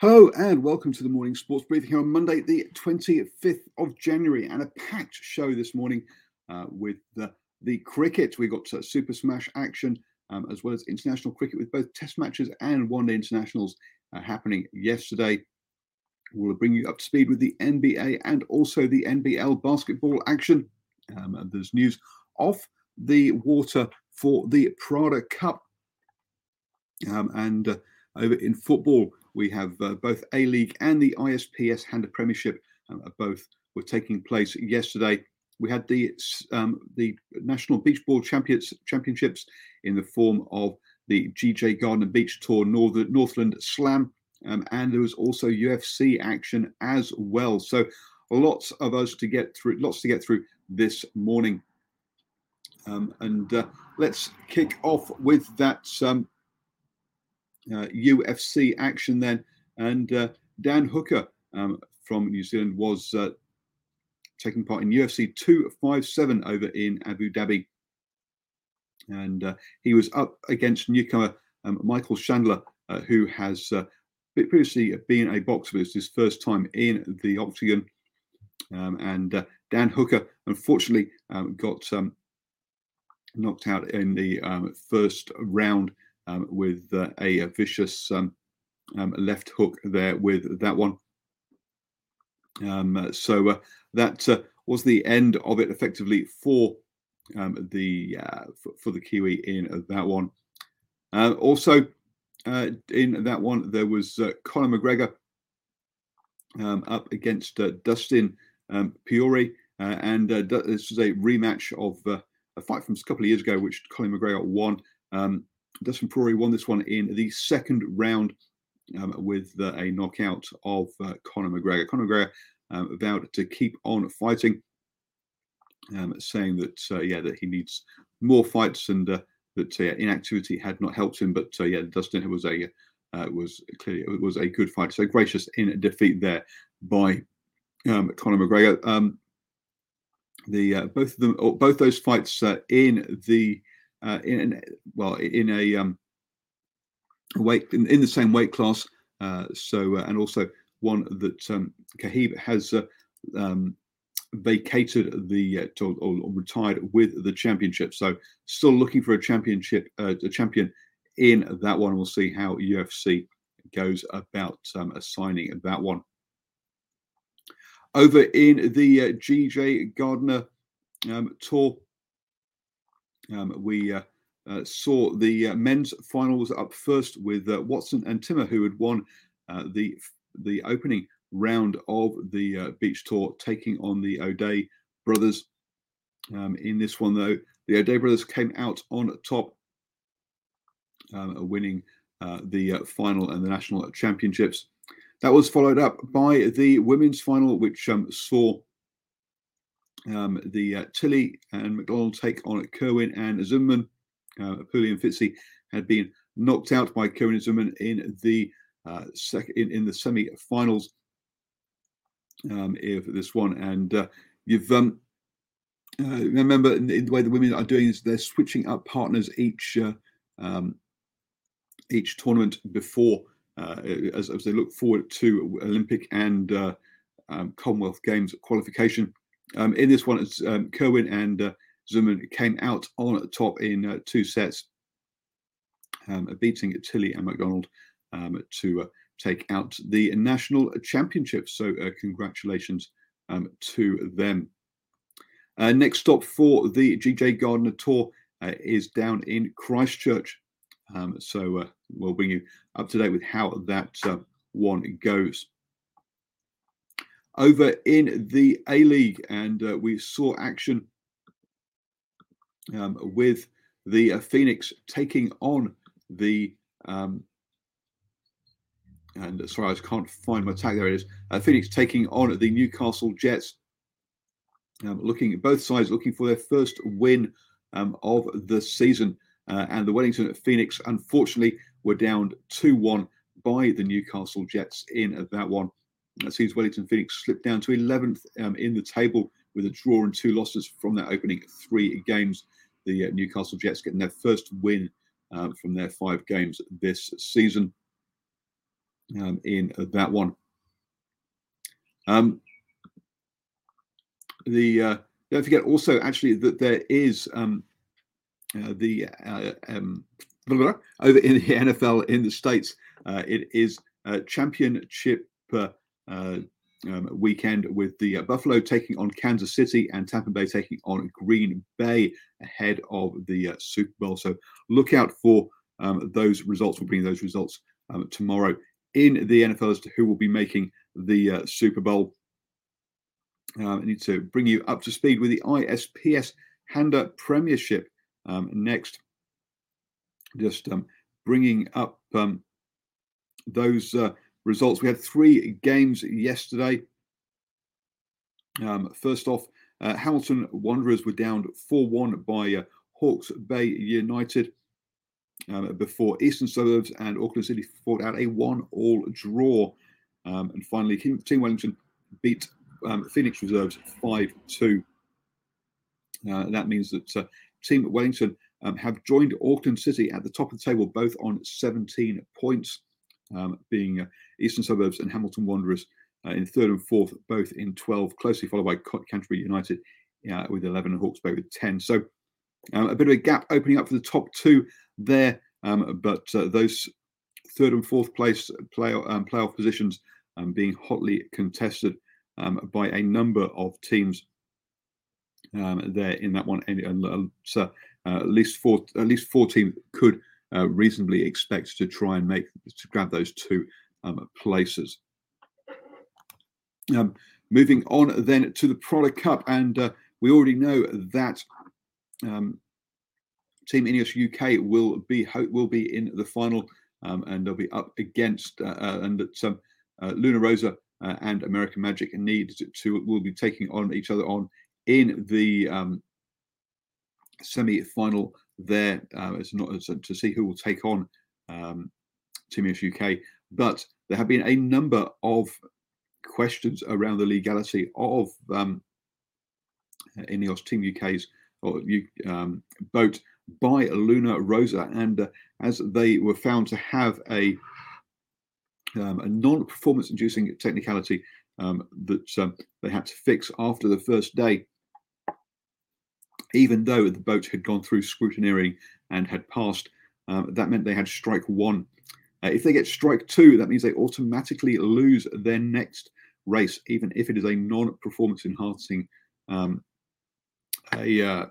Hello and welcome to the morning sports briefing here on Monday, the 25th of January, and a packed show this morning uh, with the, the cricket. We got uh, Super Smash action um, as well as international cricket with both Test matches and One Day internationals uh, happening yesterday. We'll bring you up to speed with the NBA and also the NBL basketball action. Um, there's news off the water for the Prada Cup. Um, and uh, over in football, we have uh, both A League and the ISPS Handa Premiership. Um, both were taking place yesterday. We had the um, the National Beach Ball Champions Championships in the form of the GJ Gardner Beach Tour Northern, Northland Slam, um, and there was also UFC action as well. So lots of us to get through, lots to get through this morning. Um, and uh, let's kick off with that um, uh, UFC action then. And uh, Dan Hooker um, from New Zealand was uh, taking part in UFC 257 over in Abu Dhabi. And uh, he was up against newcomer um, Michael Chandler, uh, who has uh, previously been a boxer, but it's his first time in the octagon. Um, and Dan Hooker, unfortunately, um, got um, knocked out in the um, first round um, with uh, a, a, vicious um, um, left hook there with that one. Um, so uh, that uh, was the end of it effectively for um, the uh, for, for, the Kiwi in that one. Uh, also, in that one, there was Conor McGregor up against Dustin Poirier, and this was a rematch of a fight from a couple of years ago, which Conor McGregor won. Um, Dustin Poirier won this one in the second round um, with uh, a knockout of uh, Conor McGregor. Conor McGregor um, vowed to keep on fighting, um, saying that uh, yeah that he needs more fights and uh, that uh, inactivity had not helped him. But uh, yeah, Dustin was a was clearly it was a good fight. So gracious in defeat there by um, Conor McGregor. Um, the both of them, both those fights in the uh, in well in a um, weight in, in, the same weight class. Uh, so uh, and also one that um, Khabib has uh, um, vacated the or, or, retired with the championship. So still looking for a championship, a champion in that one. We'll see how UFC goes about um, assigning that one. Over in the GJ Gardner um, Tour, um, we uh, uh, saw the uh, men's finals up first with uh, Watson and Timmer, who had won uh, the the opening round of the beach tour, taking on the O'Dea brothers. Um, in this one, though, the O'Dea brothers came out on top, um, winning the final and the national championships. That was followed up by the women's final, which um, saw um, the uh, Tilly and McDonald take on Kerwin and Zimmerman. Uh, and Fitzy had been knocked out by Kerwin and Zimmerman in the uh, second in, in the semi-finals. um, of this one. And uh, you've um, uh, remember the way the women are doing is they're switching up partners each uh, um, each tournament before uh, as, as, they look forward to Olympic and uh, um, Commonwealth Games qualification. Um, in this one, um, Kerwin and uh, Zuman came out on top in uh, two sets, um, beating Tilly and McDonald um, to uh, take out the national championship. So, uh, congratulations um, to them. Uh, next stop for the GJ Gardner Tour uh, is down in Christchurch. Um, so, we'll bring you up to date with how that one goes over in the A League, and uh, we saw action um, with the uh, Phoenix taking on the. Um, and sorry, I can't find my tag. There it is. Uh, Phoenix taking on the Newcastle Jets. Um, looking both sides, looking for their first win um, of the season. Uh, and the Wellington Phoenix, unfortunately, were down 2 1 by the Newcastle Jets in that one. That sees Wellington Phoenix slip down to 11th um, in the table with a draw and two losses from their opening three games. The uh, Newcastle Jets getting their first win uh, from their five games this season um, in uh, that one. Um, the uh, don't forget also actually that there is um, uh, the uh, um, over in the NFL in the states. it is championship uh, um, weekend with the uh, Buffalo taking on Kansas City and Tampa Bay taking on Green Bay ahead of the uh, Super Bowl. So look out for um, those results. We'll bring those results um, tomorrow in the NFL as to who will be making the uh, Super Bowl. Um, I need to bring you up to speed with the ISPS Handa Premiership um, next. Just um, bringing up those uh, results. We had three games yesterday. Um, first off, uh, Hamilton Wanderers were down 4 1 by uh, Hawke's Bay United um, before Eastern Suburbs and Auckland City fought out a one all draw. Um, and finally, Team Wellington beat um, Phoenix Reserves 5 2. Uh, that means that uh, Team Wellington um, have joined Auckland City at the top of the table, both on 17 points um, being uh, Eastern Suburbs and Hamilton Wanderers uh, in third and fourth, both in 12, closely followed by Canterbury United uh, with 11 and Hawke's Bay with 10. So um, a bit of a gap opening up for the top two there, um, but uh, those third and fourth place play, um, playoff positions um, being hotly contested um, by a number of teams there in that one. And, so at least four, at least four teams could uh, reasonably expect to try and make to grab those two um, places. Um, moving on then to the Prada Cup, and uh, we already know that um, Team Ineos UK will be will be in the final, um, and they'll be up against uh, uh and that um, uh, Luna Rossa uh, and American Magic need to, will be taking on each other on in the um, semi-final there as not to see who will take on um, Team Ineos UK. But there have been a number of questions around the legality of um, Ineos Team UK's or, um, boat by Luna Rossa, and uh, as they were found to have a um, a non-performance inducing technicality um, that um, they had to fix after the first day even though the boat had gone through scrutineering and had passed, um, that meant they had strike one. Uh, if they get strike two, that means they automatically lose their next race, even if it is a non-performance enhancing um, a, uh,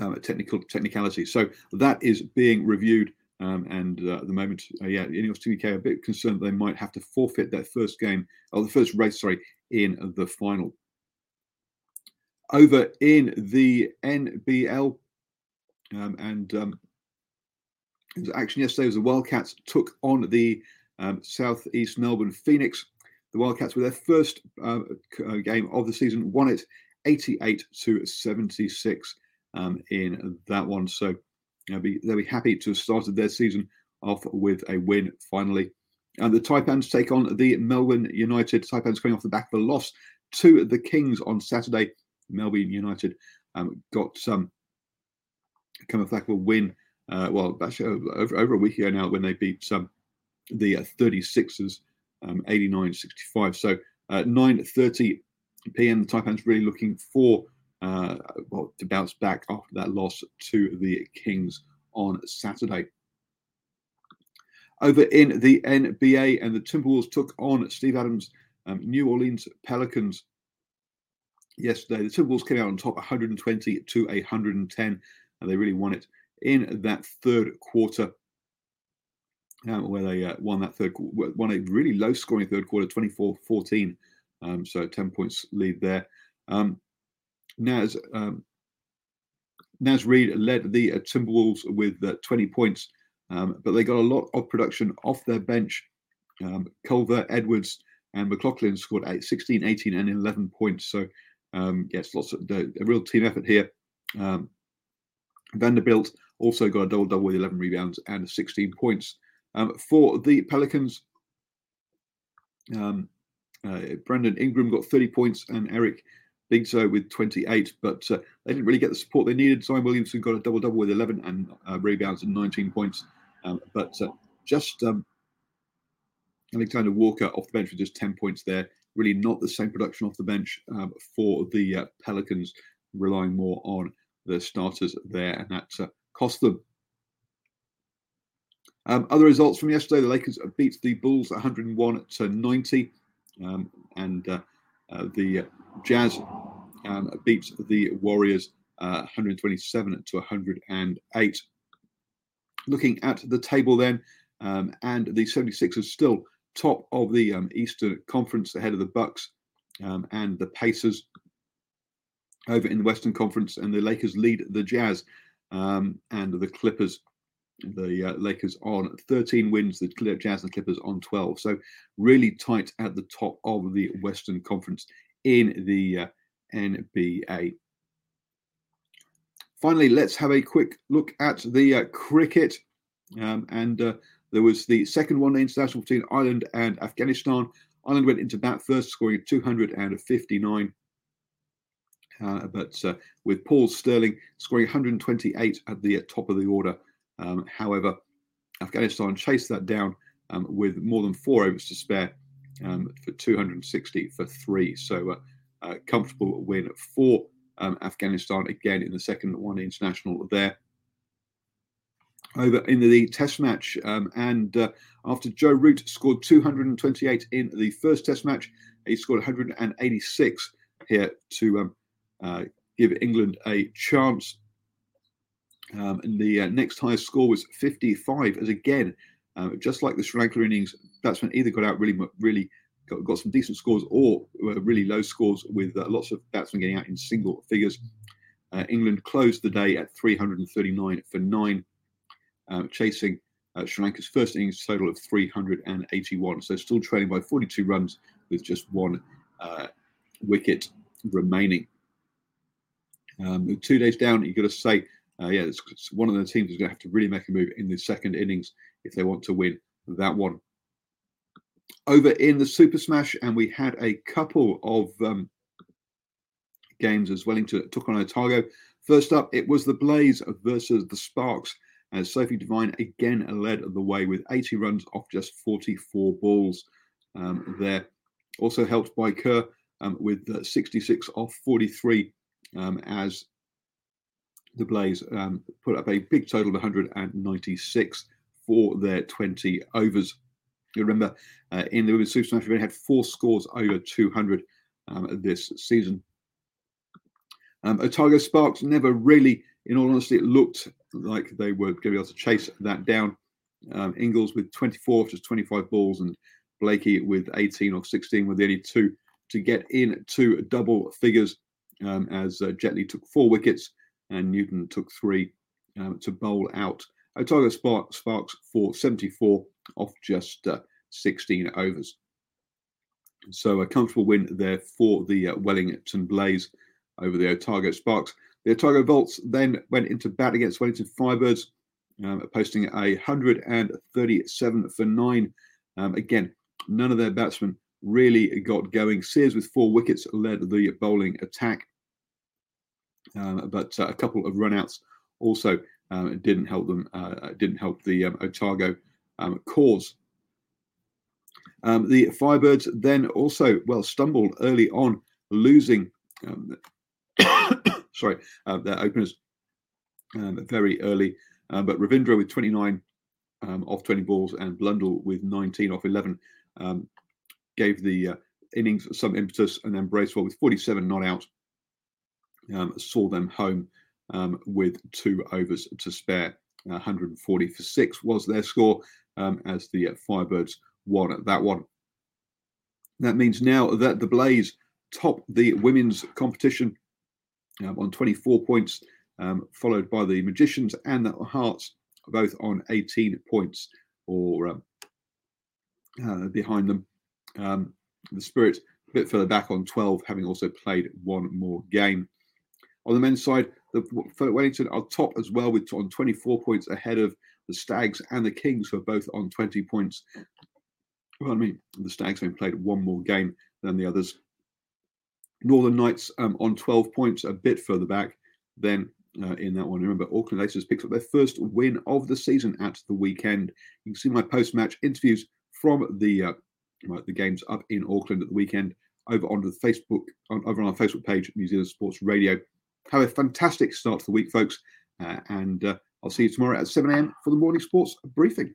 um, a, technical technicality. So that is being reviewed. Um, and uh, at the moment, uh, yeah, Ineos TVK are a bit concerned they might have to forfeit their first game or the first race, sorry, in the final over in the NBL. Um, and um, action yesterday was the Wildcats took on the um, Southeast Melbourne Phoenix. The Wildcats were their first uh, uh, game of the season, won it 88 to 76 um, in that one. So they'll be, they'll be happy to have started their season off with a win finally. And the Taipans take on the Melbourne United. Taipans coming off the back of a loss to the Kings on Saturday. Melbourne United um, got some um, come off back of a win. Uh, well, actually over, over a week ago now when they beat um, the uh, 36ers um, 89-65. So uh, 9:30 p.m. The Taipans really looking for uh, well, to bounce back after that loss to the Kings on Saturday. Over in the NBA, and the Timberwolves took on Steve Adams' um, New Orleans Pelicans yesterday. The Timberwolves came out on top 120 to 110, and they really won it in that third quarter. Um, where they uh, won that third, won a really low scoring third quarter, 24 14. Um, so 10 points lead there. Um, Naz, um, Naz Reid led the uh, Timberwolves with uh, 20 points, um, but they got a lot of production off their bench. Um, Culver, Edwards, and McLaughlin scored eight, 16, 18, and 11 points. So, um, yes, lots of a real team effort here. Vanderbilt also got a double double with 11 rebounds and 16 points. Um, for the Pelicans, um, uh, Brandon Ingram got 30 points and Eric Bledsoe with 28, but uh, they didn't really get the support they needed. Zion Williamson got a double double with 11 and uh, rebounds and 19 points, um, but uh, just um, Alexander Walker off the bench with just 10 points there. Really not the same production off the bench um, for the uh, Pelicans, relying more on the starters there, and that uh, cost them. Um, other results from yesterday: the Lakers beat the Bulls 101 to 90, um, and uh, uh, the Jazz um, beat the Warriors uh, 127 to 108. Looking at the table then, um, and the 76ers still top of the um, Eastern Conference ahead of the Bucks um, and the Pacers over in the Western Conference, and the Lakers lead the Jazz um, and the Clippers. The uh, Lakers on 13 wins, the Jazz and Clippers on 12. So really tight at the top of the Western Conference in the uh, NBA. Finally, let's have a quick look at the uh, cricket. Um, and uh, there was the second one international between Ireland and Afghanistan. Ireland went into bat first, scoring 259. Uh, but uh, with Paul Stirling scoring 128 at the top of the order. Um, however, Afghanistan chased that down um, with more than four overs to spare um, for 260 for three. So, uh, uh, comfortable win for um, Afghanistan again in the second one international there. Over in the test match, um, and uh, after Joe Root scored 228 in the first test match, he scored 186 here to um, uh, give England a chance. Um, and the uh, next highest score was 55, as again, uh, just like the Sri Lanka innings, batsmen either got out really, really got, got some decent scores or really low scores with uh, lots of batsmen getting out in single figures. Uh, England closed the day at 339 for nine, uh, chasing uh, Sri Lanka's first innings total of 381. So still trailing by 42 runs with just one uh, wicket remaining. Um, two days down, you've got to say, uh, yeah, it's, it's one of the teams is going to have to really make a move in the second innings if they want to win that one. Over in the Super Smash, and we had a couple of um, games as Wellington took on Otago. First up, it was the Blaze versus the Sparks, as Sophie Devine again led the way with 80 runs off just 44 balls um, there. Also helped by Kerr um, with uh, 66 off 43 um, as the Blaze um, put up a big total of 196 for their 20 overs. You remember uh, in the Women's Super Smash, we had four scores over 200 um, this season. Um, Otago Sparks never really, in all honesty, it looked like they were going to be able to chase that down. Um, Inglis with 24 just 25 balls, and Blakey with 18 or 16 were the only two to get into double figures um, as uh, Jetley took four wickets and Newton took three um, to bowl out. Otago Sparks, Sparks for 74 off just uh, 16 overs. So a comfortable win there for the uh, Wellington Blaze over the Otago Sparks. The Otago Volts then went into bat against Wellington Firebirds, um, posting a 137 for nine Um, again, none of their batsmen really got going. Sears with four wickets led the bowling attack, um, but uh, a couple of runouts also um, didn't help them. Uh, didn't help the um, Otago um, cause. Um, the Firebirds then also well stumbled early on, losing. Um, sorry, uh, their openers very early, but Ravindra with 29 off 20 balls and Blundell with 19 off 11 um, gave the uh, innings some impetus, and then Bracewell with 47 not out um, saw them home um, with two overs to spare. Uh, 140 for six was their score um, as the uh, Firebirds won that one. That means now that the Blaze top the women's competition um, on 24 points, um, followed by the Magicians and the Hearts, both on 18 points or um, uh, behind them. Um, the Spirit a bit further back on 12, having also played one more game. On the men's side, the Wellington are top as well, with on 24 points ahead of the Stags and the Kings, who are both on 20 points. Well, I mean, the Stags have played one more game than the others. Northern Knights um, on 12 points, a bit further back than uh, in that one. Remember, Auckland Aces picks up their first win of the season at the weekend. You can see my post-match interviews from the uh, the games up in Auckland at the weekend over onto the Facebook on, over on our Facebook page, New Zealand Sports Radio. Have a fantastic start to the week, folks, uh, and uh, I'll see you tomorrow at 7 a.m. for the morning sports briefing.